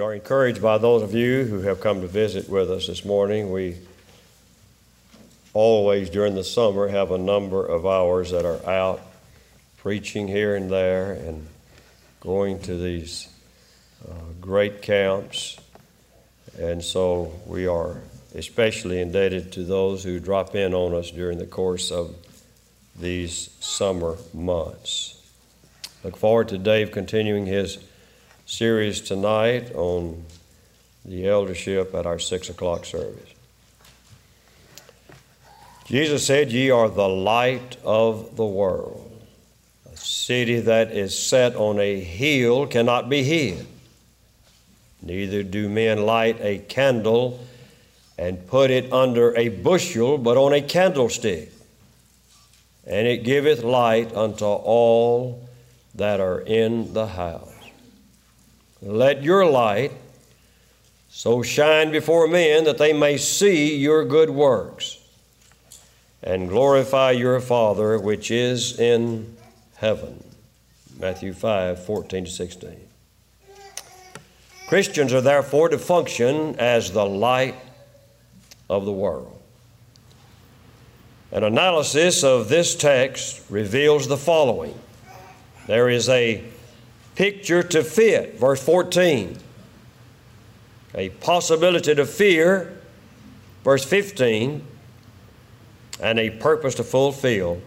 We are encouraged by those of you who have come to visit with us this morning. We always, during the summer, have a number of ours that are out preaching here and there and going to these uh, great camps. And so we are especially indebted to those who drop in on us during the course of these summer months. Look forward to Dave continuing his series tonight on the eldership at our six o'clock service. Jesus said, Ye are the light of the world. A city that is set on a hill cannot be hid. Neither do men light a candle and put it under a bushel, but on a candlestick. And it giveth light unto all that are in the house. Let your light so shine before men that they may see your good works and glorify your Father which is in heaven. Matthew 5 14 to 16. Christians are therefore to function as the light of the world. An analysis of this text reveals the following there is a picture to fit, verse 14. A possibility to fear, verse 15. And a purpose to fulfill,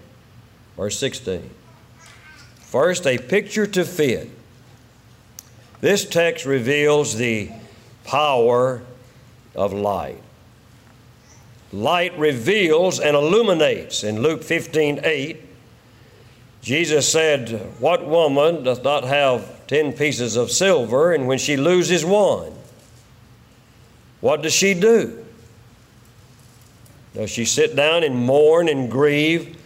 verse 16. First, a picture to fit. This text reveals the power of light. Light reveals and illuminates. In Luke 15 8, Jesus said, What woman doth not have ten pieces of silver, and when she loses one, what does she do? Does she sit down and mourn and grieve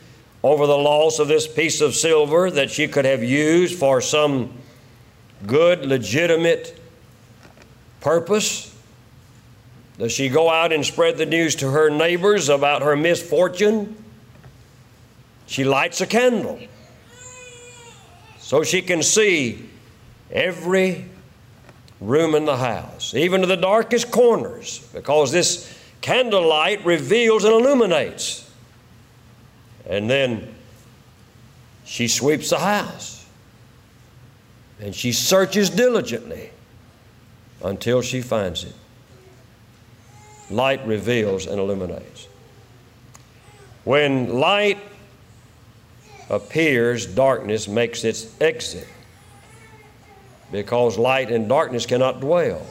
over the loss of this piece of silver that she could have used for some good, legitimate purpose? Does she go out and spread the news to her neighbors about her misfortune? She lights a candle so she can see every room in the house, even to the darkest corners, because this candlelight reveals and illuminates. And then she sweeps the house and she searches diligently until she finds it. Light reveals and illuminates. When light appears, darkness makes its exit because light and darkness cannot dwell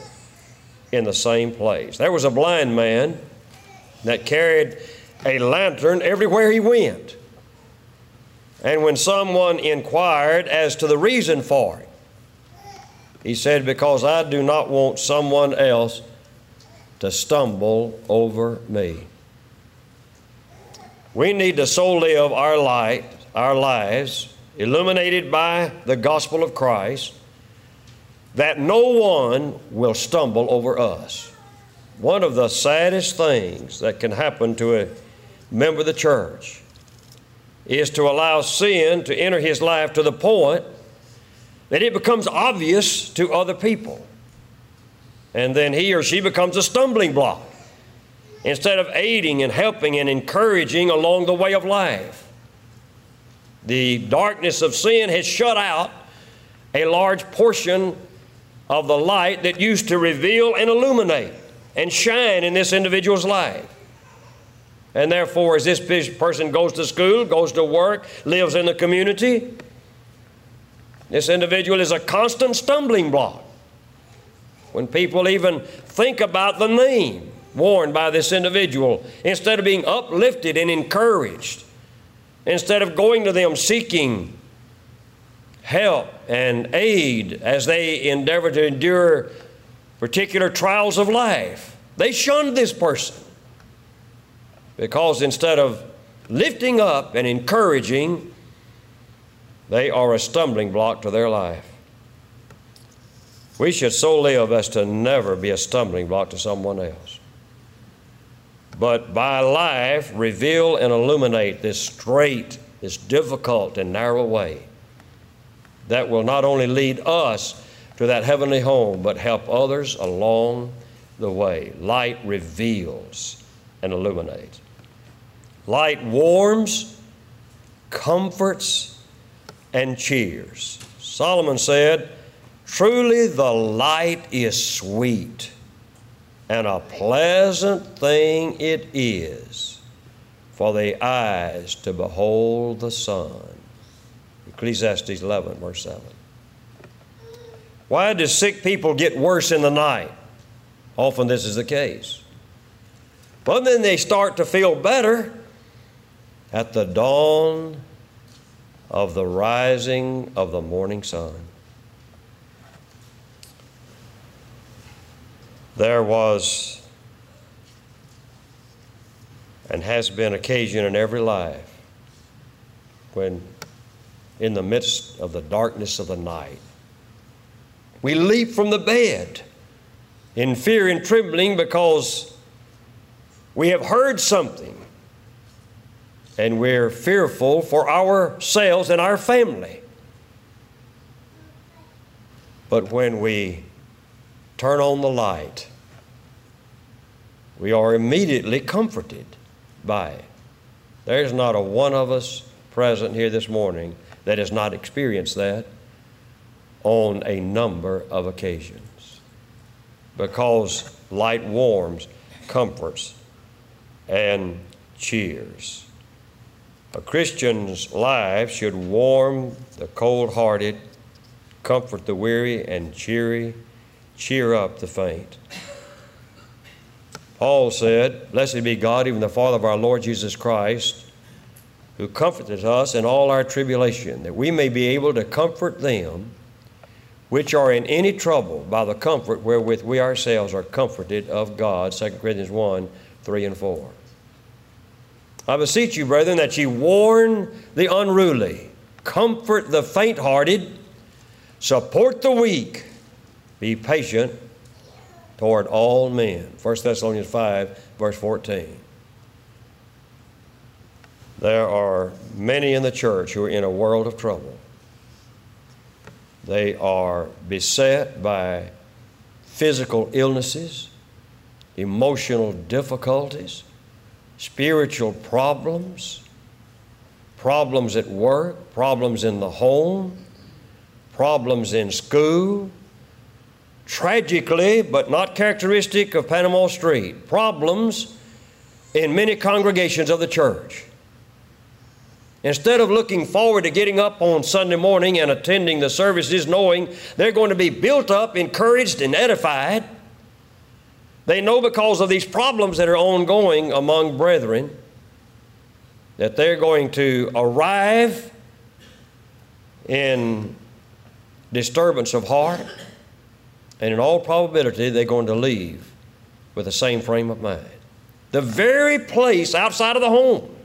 in the same place. There was a blind man that carried a lantern everywhere he went. And when someone inquired as to the reason for it, he said, Because I do not want someone else to stumble over me. We need to so live our light our lives, illuminated by the gospel of Christ, that no one will stumble over us. One of the saddest things that can happen to a member of the church is to allow sin to enter his life to the point that it becomes obvious to other people. And then he or she becomes a stumbling block instead of aiding and helping and encouraging along the way of life. The darkness of sin has shut out a large portion of the light that used to reveal and illuminate and shine in this individual's life. And therefore, as this person goes to school, goes to work, lives in the community, this individual is a constant stumbling block. When people even think about the name worn by this individual, instead of being uplifted and encouraged, instead of going to them seeking help and aid as they endeavor to endure particular trials of life. They shunned this person because instead of lifting up and encouraging, they are a stumbling block to their life. We should so live as to never be a stumbling block to someone else but by life reveal and illuminate this straight, this difficult and narrow way that will not only lead us to that heavenly home, but help others along the way. Light reveals and illuminates. Light warms, comforts, and cheers. Solomon said, Truly the light is sweet, and a pleasant thing it is for the eyes to behold the sun. Ecclesiastes 11, verse 7. Why do sick people get worse in the night? Often this is the case. But then they start to feel better at the dawn of the rising of the morning sun. There was and has been occasion in every life when, in the midst of the darkness of the night, we leap from the bed in fear and trembling because we have heard something and we're fearful for ourselves and our family. But when we turn on the light, we are immediately comforted by it. There's not a one of us present here this morning that has not experienced that on a number of occasions. Because light warms, comforts, and cheers. A Christian's life should warm the cold hearted, comfort the weary, and cheery, cheer up the faint. Paul said, Blessed be God, even the Father of our Lord Jesus Christ, who comforteth us in all our tribulation, that we may be able to comfort them which are in any trouble by the comfort wherewith we ourselves are comforted of God. 2 Corinthians 1 3 and 4. I beseech you, brethren, that ye warn the unruly, comfort the faint hearted, support the weak, be patient toward all men. 1 Thessalonians 5, verse 14. There are many in the church who are in a world of trouble. They are beset by physical illnesses, emotional difficulties, spiritual problems, problems at work, problems in the home, problems in school, tragically, but not characteristic of Panama Street, problems in many congregations of the church. Instead of looking forward to getting up on Sunday morning and attending the services knowing they're going to be built up, encouraged, and edified, they know because of these problems that are ongoing among brethren that they're going to arrive in disturbance of heart and in all probability, they're going to leave with the same frame of mind. The very place outside of the home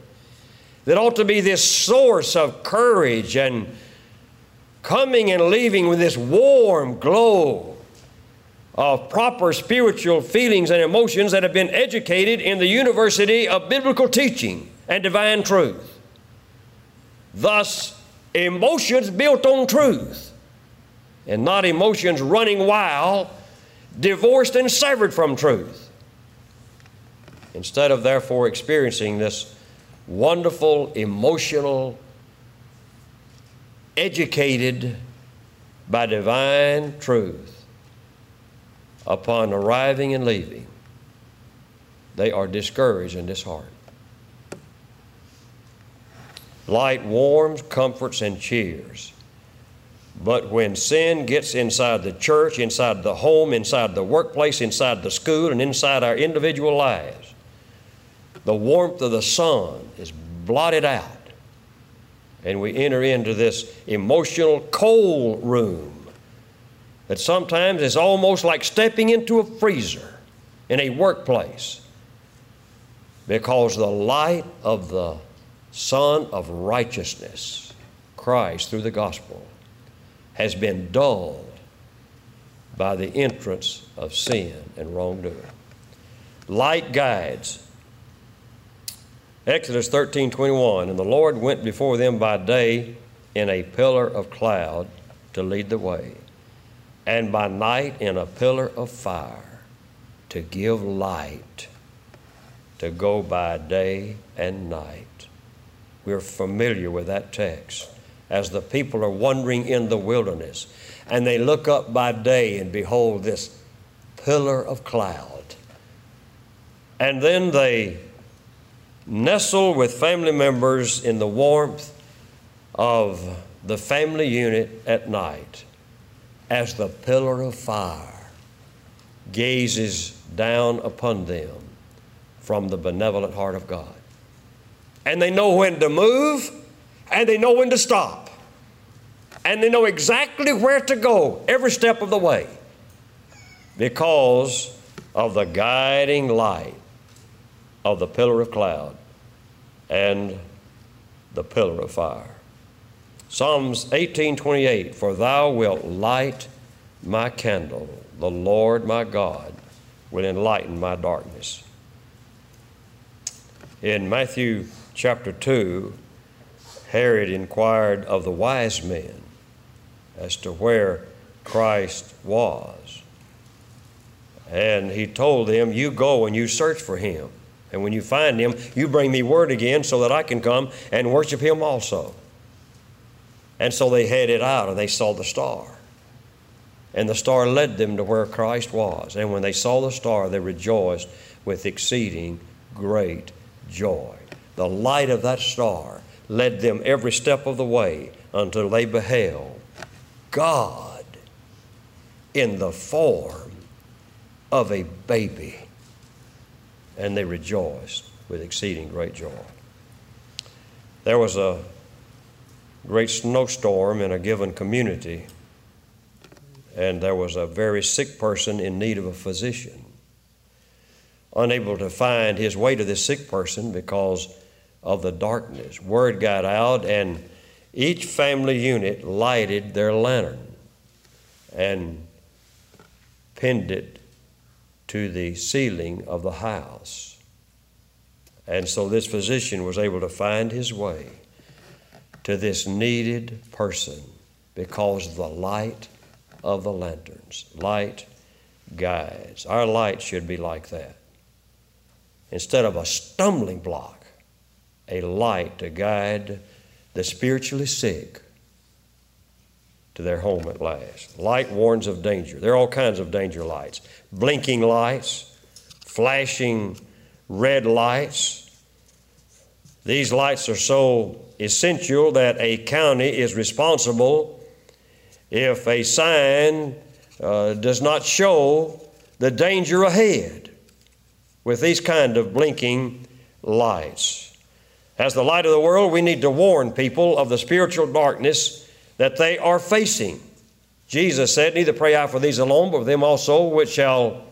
that ought to be this source of courage and coming and leaving with this warm glow of proper spiritual feelings and emotions that have been educated in the university of biblical teaching and divine truth. Thus, emotions built on truth and not emotions running wild, divorced and severed from truth. Instead of therefore experiencing this wonderful, emotional, educated by divine truth upon arriving and leaving, they are discouraged and disheartened. Light warms, comforts, and cheers but when sin gets inside the church, inside the home, inside the workplace, inside the school, and inside our individual lives, the warmth of the sun is blotted out. And we enter into this emotional cold room that sometimes is almost like stepping into a freezer in a workplace because the light of the Sun of righteousness, Christ, through the gospel, has been dulled by the entrance of sin and wrongdoing. Light guides. Exodus 13 21, and the Lord went before them by day in a pillar of cloud to lead the way, and by night in a pillar of fire to give light to go by day and night. We're familiar with that text. As the people are wandering in the wilderness, and they look up by day and behold this pillar of cloud. And then they nestle with family members in the warmth of the family unit at night as the pillar of fire gazes down upon them from the benevolent heart of God. And they know when to move and they know when to stop. And they know exactly where to go every step of the way because of the guiding light of the pillar of cloud and the pillar of fire. Psalms 18:28 For thou wilt light my candle the Lord my God will enlighten my darkness. In Matthew chapter 2 Herod inquired of the wise men as to where Christ was. And he told them, You go and you search for him. And when you find him, you bring me word again so that I can come and worship him also. And so they headed out and they saw the star. And the star led them to where Christ was. And when they saw the star, they rejoiced with exceeding great joy. The light of that star led them every step of the way until they beheld God in the form of a baby and they rejoiced with exceeding great joy. There was a great snowstorm in a given community, and there was a very sick person in need of a physician. Unable to find his way to this sick person because of the darkness, word got out, and each family unit lighted their lantern and pinned it to the ceiling of the house. And so this physician was able to find his way to this needed person because of the light of the lanterns. Light guides. Our light should be like that. Instead of a stumbling block, a light to guide the spiritually sick to their home at last. Light warns of danger. There are all kinds of danger lights blinking lights, flashing red lights. These lights are so essential that a county is responsible if a sign uh, does not show the danger ahead with these kind of blinking lights. As the light of the world, we need to warn people of the spiritual darkness that they are facing. Jesus said, Neither pray I for these alone, but for them also which shall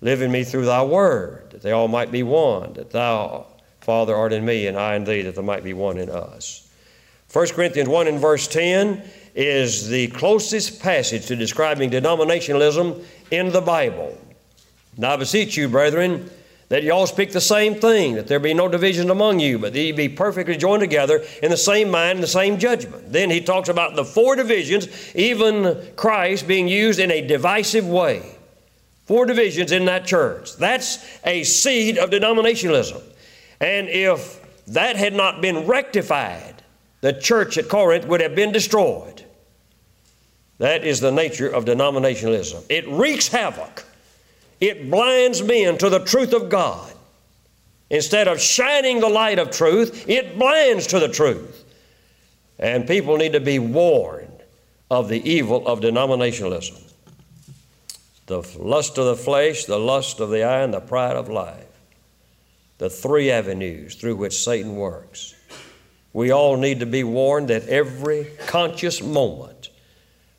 live in me through thy word, that they all might be one, that thou, Father, art in me, and I in thee, that there might be one in us. 1 Corinthians 1 and verse 10 is the closest passage to describing denominationalism in the Bible. Now I beseech you, brethren, that you all speak the same thing, that there be no division among you, but that ye be perfectly joined together in the same mind and the same judgment. Then he talks about the four divisions, even Christ being used in a divisive way. Four divisions in that church. That's a seed of denominationalism. And if that had not been rectified, the church at Corinth would have been destroyed. That is the nature of denominationalism. It wreaks havoc it blinds men to the truth of God. Instead of shining the light of truth, it blinds to the truth. And people need to be warned of the evil of denominationalism the lust of the flesh, the lust of the eye, and the pride of life. The three avenues through which Satan works. We all need to be warned that every conscious moment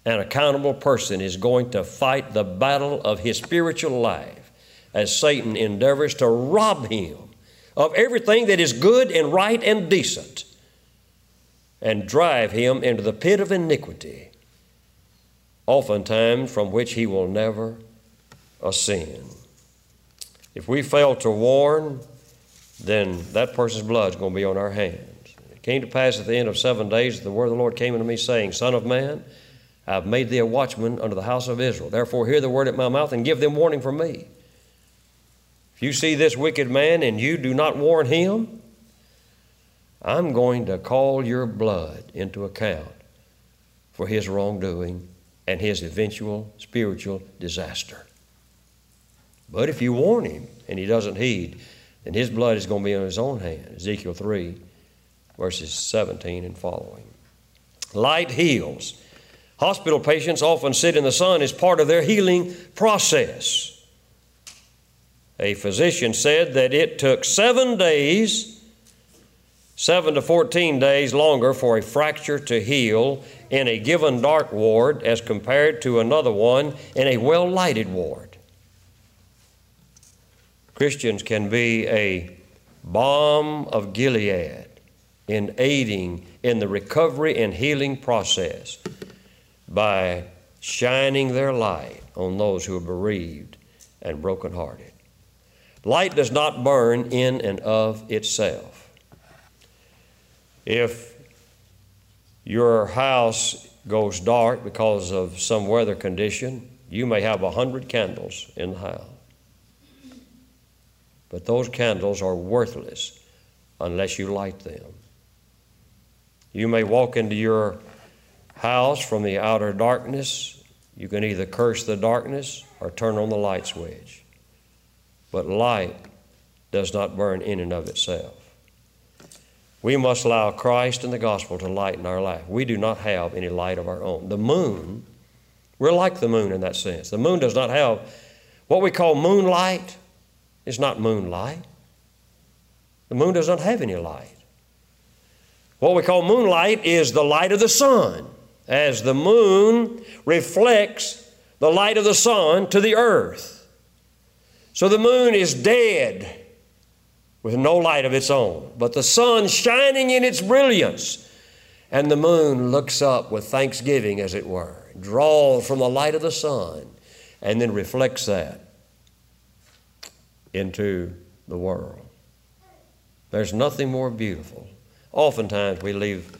an accountable person is going to fight the battle of his spiritual life as Satan endeavors to rob him of everything that is good and right and decent and drive him into the pit of iniquity, oftentimes from which he will never ascend. If we fail to warn, then that person's blood is going to be on our hands. It came to pass at the end of seven days that the word of the Lord came unto me, saying, Son of man, I have made thee a watchman unto the house of Israel. Therefore, hear the word at my mouth and give them warning from me. If you see this wicked man and you do not warn him, I'm going to call your blood into account for his wrongdoing and his eventual spiritual disaster. But if you warn him and he doesn't heed, then his blood is going to be on his own hand. Ezekiel 3, verses 17 and following. Light heals. Hospital patients often sit in the sun as part of their healing process. A physician said that it took seven days, seven to 14 days longer for a fracture to heal in a given dark ward as compared to another one in a well lighted ward. Christians can be a balm of Gilead in aiding in the recovery and healing process by shining their light on those who are bereaved and brokenhearted. Light does not burn in and of itself. If your house goes dark because of some weather condition, you may have a hundred candles in the house. But those candles are worthless unless you light them. You may walk into your house from the outer darkness. You can either curse the darkness or turn on the light switch. But light does not burn in and of itself. We must allow Christ and the gospel to lighten our life. We do not have any light of our own. The moon, we're like the moon in that sense. The moon does not have what we call moonlight, it's not moonlight. The moon does not have any light. What we call moonlight is the light of the sun, as the moon reflects the light of the sun to the earth. So the moon is dead with no light of its own, but the sun shining in its brilliance. And the moon looks up with thanksgiving, as it were, draws from the light of the sun, and then reflects that into the world. There's nothing more beautiful Oftentimes we leave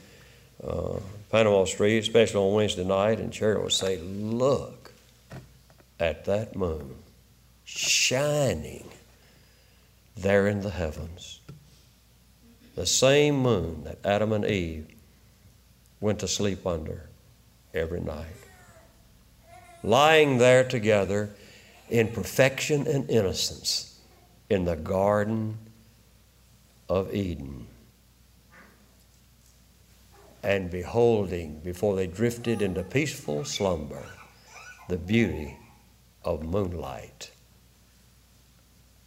uh, Panama Street, especially on Wednesday night, and Cheryl would say, Look at that moon shining there in the heavens. The same moon that Adam and Eve went to sleep under every night. Lying there together in perfection and innocence in the Garden of Eden and beholding before they drifted into peaceful slumber the beauty of moonlight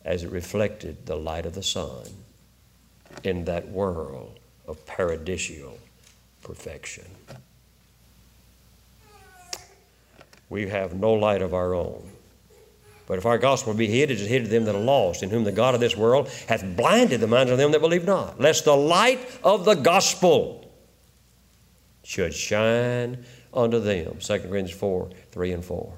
as it reflected the light of the sun in that world of paradisial perfection. We have no light of our own. But if our gospel be hid, it is hid to them that are lost, in whom the God of this world hath blinded the minds of them that believe not, lest the light of the gospel should shine unto them. 2 Corinthians 4 3 and 4.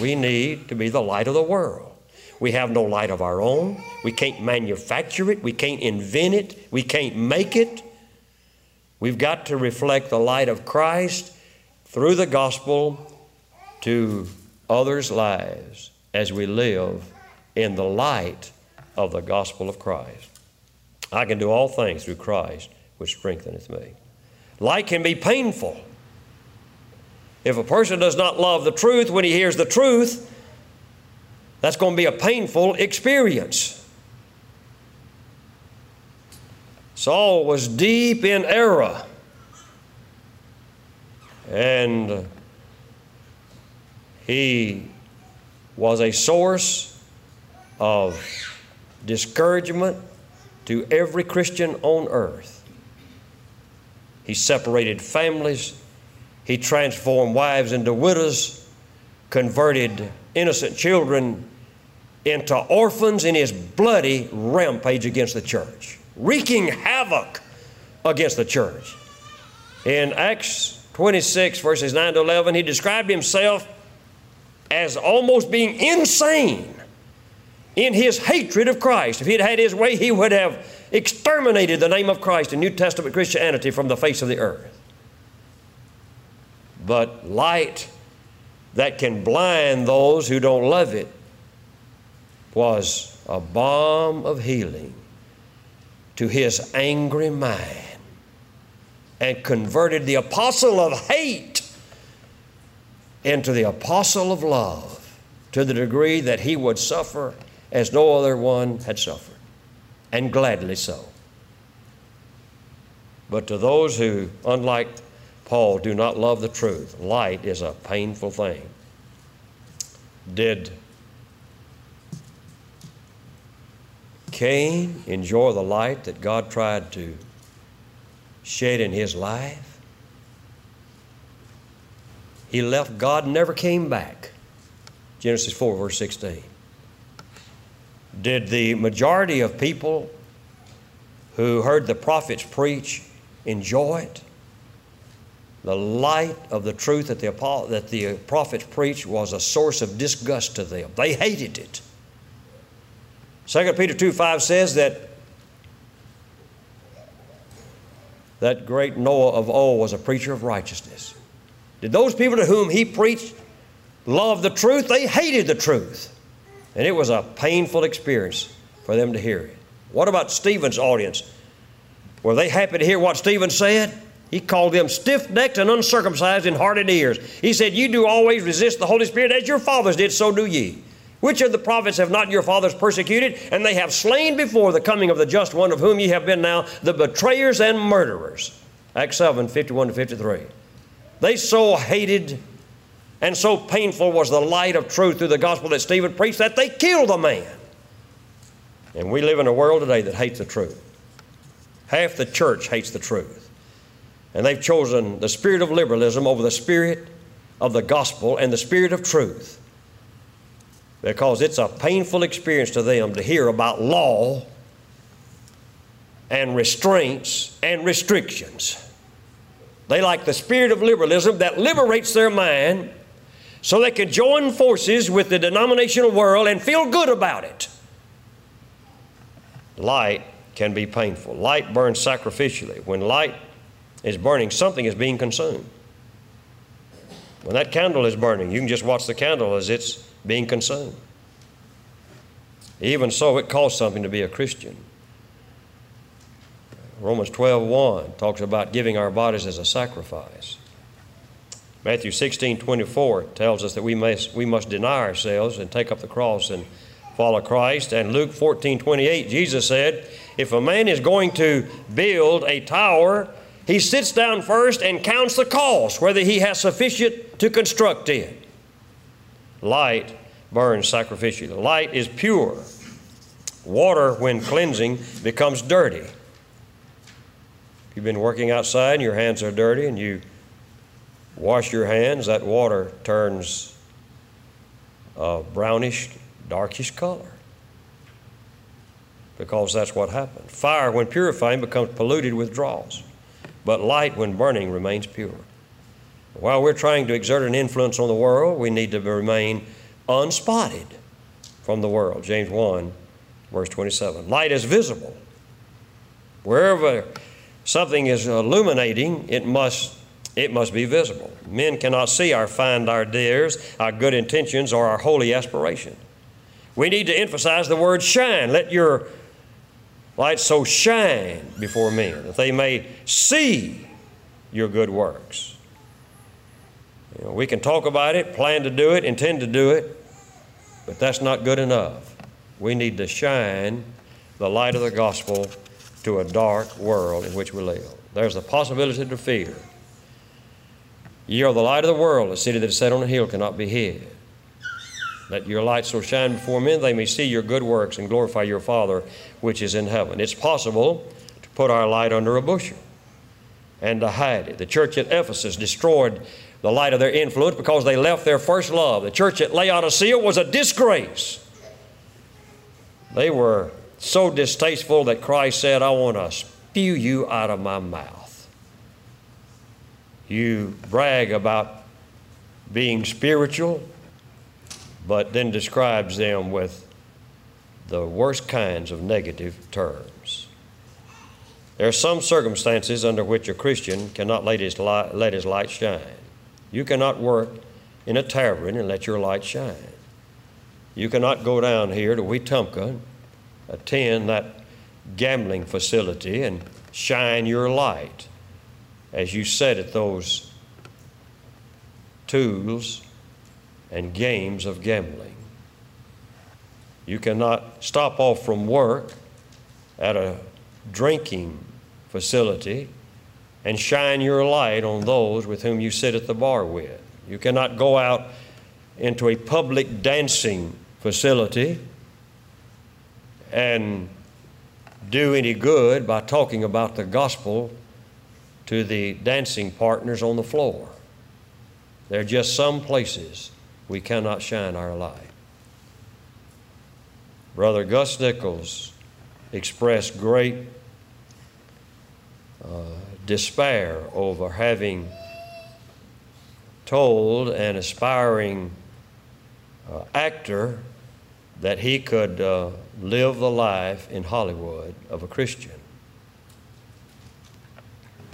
We need to be the light of the world. We have no light of our own. We can't manufacture it. We can't invent it. We can't make it. We've got to reflect the light of Christ through the gospel to others' lives as we live in the light of the gospel of Christ. I can do all things through Christ, which strengtheneth me. Light can be painful. If a person does not love the truth when he hears the truth, that's going to be a painful experience. Saul was deep in error. And he was a source of discouragement to every Christian on earth. He separated families. He transformed wives into widows, converted innocent children into orphans in his bloody rampage against the church, wreaking havoc against the church. In Acts 26, verses 9 to 11, he described himself as almost being insane in his hatred of Christ. If he'd had his way, he would have exterminated the name of Christ in New Testament Christianity from the face of the earth. but light that can blind those who don't love it was a balm of healing to his angry mind and converted the apostle of hate into the apostle of love to the degree that he would suffer as no other one had suffered, and gladly so. But to those who, unlike Paul, do not love the truth, light is a painful thing. Did Cain enjoy the light that God tried to shed in his life? He left God and never came back. Genesis 4, verse 16. Did the majority of people who heard the prophets preach enjoy it? The light of the truth that the, that the prophets preached was a source of disgust to them. They hated it. 2 Peter 2 5 says that that great Noah of old was a preacher of righteousness. Did those people to whom he preached love the truth? They hated the truth. And it was a painful experience for them to hear it. What about Stephen's audience? Were they happy to hear what Stephen said? He called them stiff necked and uncircumcised in heart and ears. He said, You do always resist the Holy Spirit as your fathers did, so do ye. Which of the prophets have not your fathers persecuted? And they have slain before the coming of the just one, of whom ye have been now the betrayers and murderers. Acts 7 51 to 53. They so hated and so painful was the light of truth through the gospel that Stephen preached that they killed the man. And we live in a world today that hates the truth. Half the church hates the truth. And they've chosen the spirit of liberalism over the spirit of the gospel and the spirit of truth because it's a painful experience to them to hear about law and restraints and restrictions. They like the spirit of liberalism that liberates their mind so they can join forces with the denominational world and feel good about it. Light can be painful. Light burns sacrificially. When light is burning, something is being consumed. When that candle is burning, you can just watch the candle as it's being consumed. Even so, it costs something to be a Christian. Romans 12 1 talks about giving our bodies as a sacrifice. Matthew 16 24 tells us that we must, we must deny ourselves and take up the cross and follow Christ. And Luke 14 28, Jesus said, If a man is going to build a tower, he sits down first and counts the cost, whether he has sufficient to construct it. Light burns sacrificially. Light is pure. Water, when cleansing, becomes dirty. If you've been working outside and your hands are dirty and you wash your hands, that water turns a brownish, darkish color. Because that's what happens. Fire, when purifying, becomes polluted with dross. But light, when burning, remains pure. While we're trying to exert an influence on the world, we need to remain unspotted from the world. James 1, verse 27. Light is visible. Wherever something is illuminating, it must, it must be visible. Men cannot see our fine ideas, our good intentions, or our holy aspiration. We need to emphasize the word shine. Let your light so shine before men that they may see your good works. You know, we can talk about it, plan to do it, intend to do it, but that's not good enough. We need to shine the light of the gospel to a dark world in which we live. There's a possibility to fear. Ye are the light of the world. A city that is set on a hill cannot be hid. Let your light so shine before men they may see your good works and glorify your Father which is in heaven. It's possible to put our light under a bushel and to hide it. The church at Ephesus destroyed the light of their influence because they left their first love. The church at Laodicea was a disgrace. They were so distasteful that Christ said, I want to spew you out of my mouth. You brag about being spiritual, but then describes them with the worst kinds of negative terms. There are some circumstances under which a Christian cannot let his light, let his light shine. You cannot work in a tavern and let your light shine. You cannot go down here to Wetumpka, attend that gambling facility, and shine your light as you sit at those tools and games of gambling. You cannot stop off from work at a drinking facility and shine your light on those with whom you sit at the bar with. You cannot go out into a public dancing facility and do any good by talking about the gospel to the dancing partners on the floor. There are just some places we cannot shine our light. Brother Gus Nichols expressed great uh, despair over having told an aspiring uh, actor that he could uh, live the life in Hollywood of a Christian.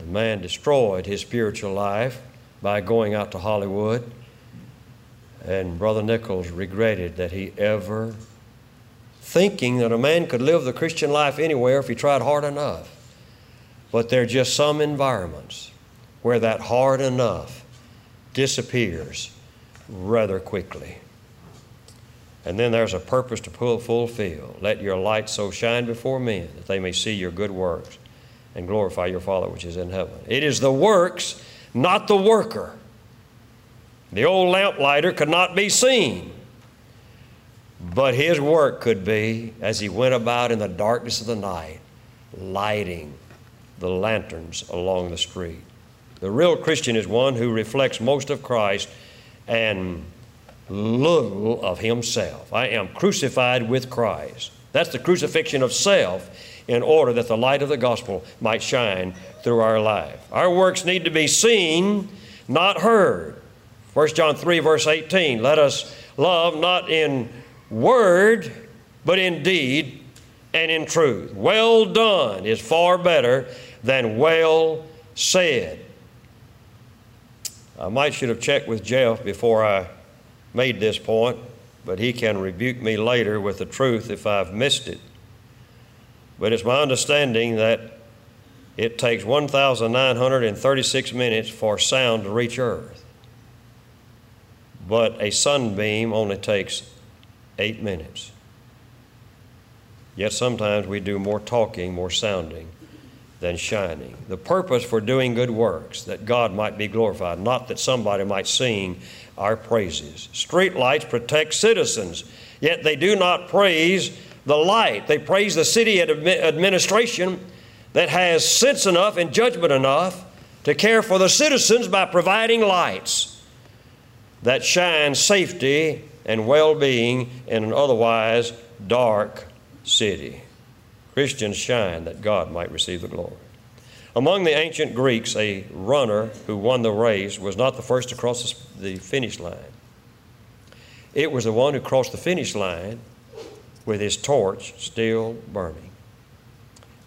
The man destroyed his spiritual life by going out to Hollywood, and Brother Nichols regretted that he ever, thinking that a man could live the Christian life anywhere if he tried hard enough. But there are just some environments where that hard enough disappears rather quickly. And then there's a purpose to fulfill. Let your light so shine before men that they may see your good works and glorify your Father which is in heaven. It is the works, not the worker. The old lamplighter could not be seen, but his work could be as he went about in the darkness of the night, lighting the lanterns along the street. The real Christian is one who reflects most of Christ and little of himself. I am crucified with Christ. That's the crucifixion of self in order that the light of the gospel might shine through our life. Our works need to be seen, not heard. 1 John 3, verse 18 let us love not in word, but in deed and in truth. Well done is far better than well said. I might should have checked with Jeff before I made this point, but he can rebuke me later with the truth if I've missed it. But it's my understanding that it takes 1,936 minutes for sound to reach Earth. But a sunbeam only takes eight minutes. Yet sometimes we do more talking, more sounding than shining. The purpose for doing good works, that God might be glorified, not that somebody might sing our praises. Street lights protect citizens, yet they do not praise the light. They praise the city administration that has sense enough and judgment enough to care for the citizens by providing lights that shine safety and well being in an otherwise dark city. Christians shine that God might receive the glory. Among the ancient Greeks, a runner who won the race was not the first to cross the finish line. It was the one who crossed the finish line with his torch still burning.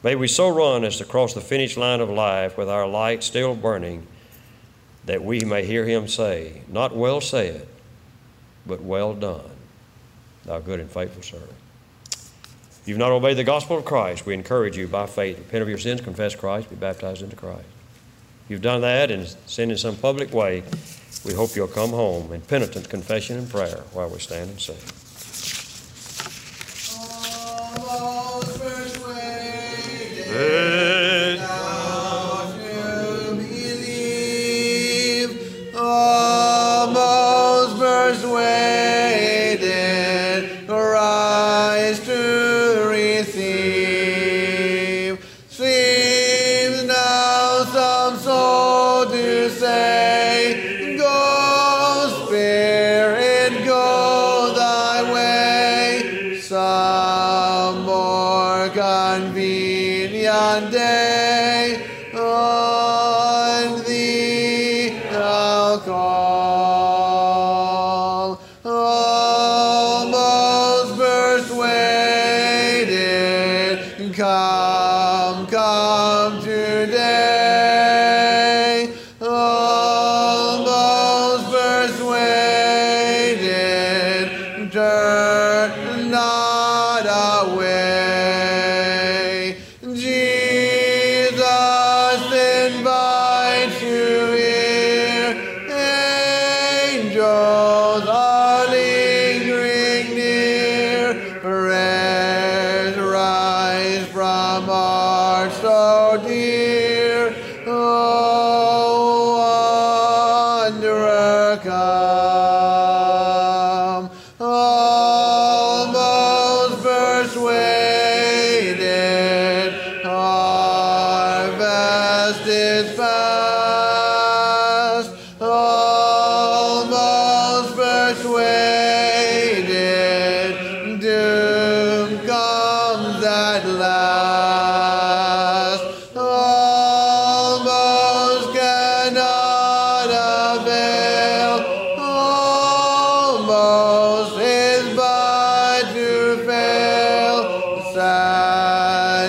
May we so run as to cross the finish line of life with our light still burning that we may hear him say, Not well said, but well done, thou good and faithful servant. If you've not obeyed the gospel of Christ, we encourage you by faith, repent of your sins, confess Christ, be baptized into Christ. If you've done that and sinned in some public way, we hope you'll come home in penitent confession and prayer while we stand and sing. Come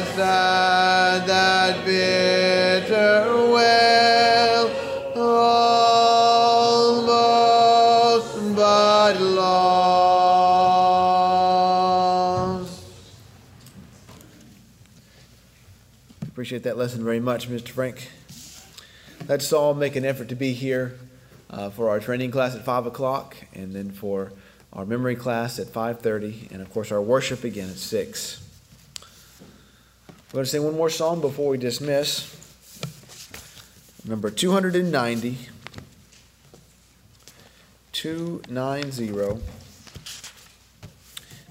Sad, that bitter. Almost but lost. Appreciate that lesson very much, Mr. Frank. Let's all make an effort to be here uh, for our training class at five o'clock, and then for our memory class at five thirty, and of course our worship again at six. We're going to sing one more song before we dismiss. Number two hundred and ninety. Two nine zero.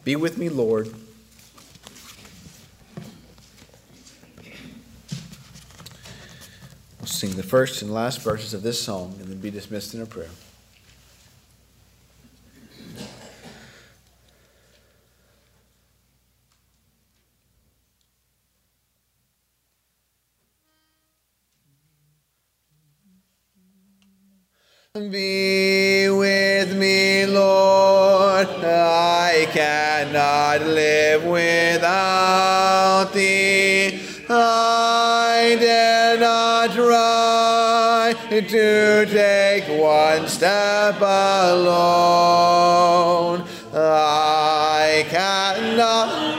Be with me, Lord. We'll sing the first and last verses of this song and then be dismissed in a prayer. Be with me, Lord. I cannot live without thee. I dare not try to take one step alone. I cannot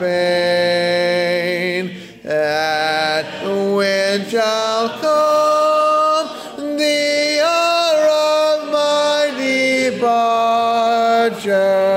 pain, at when shall come. The hour of my departure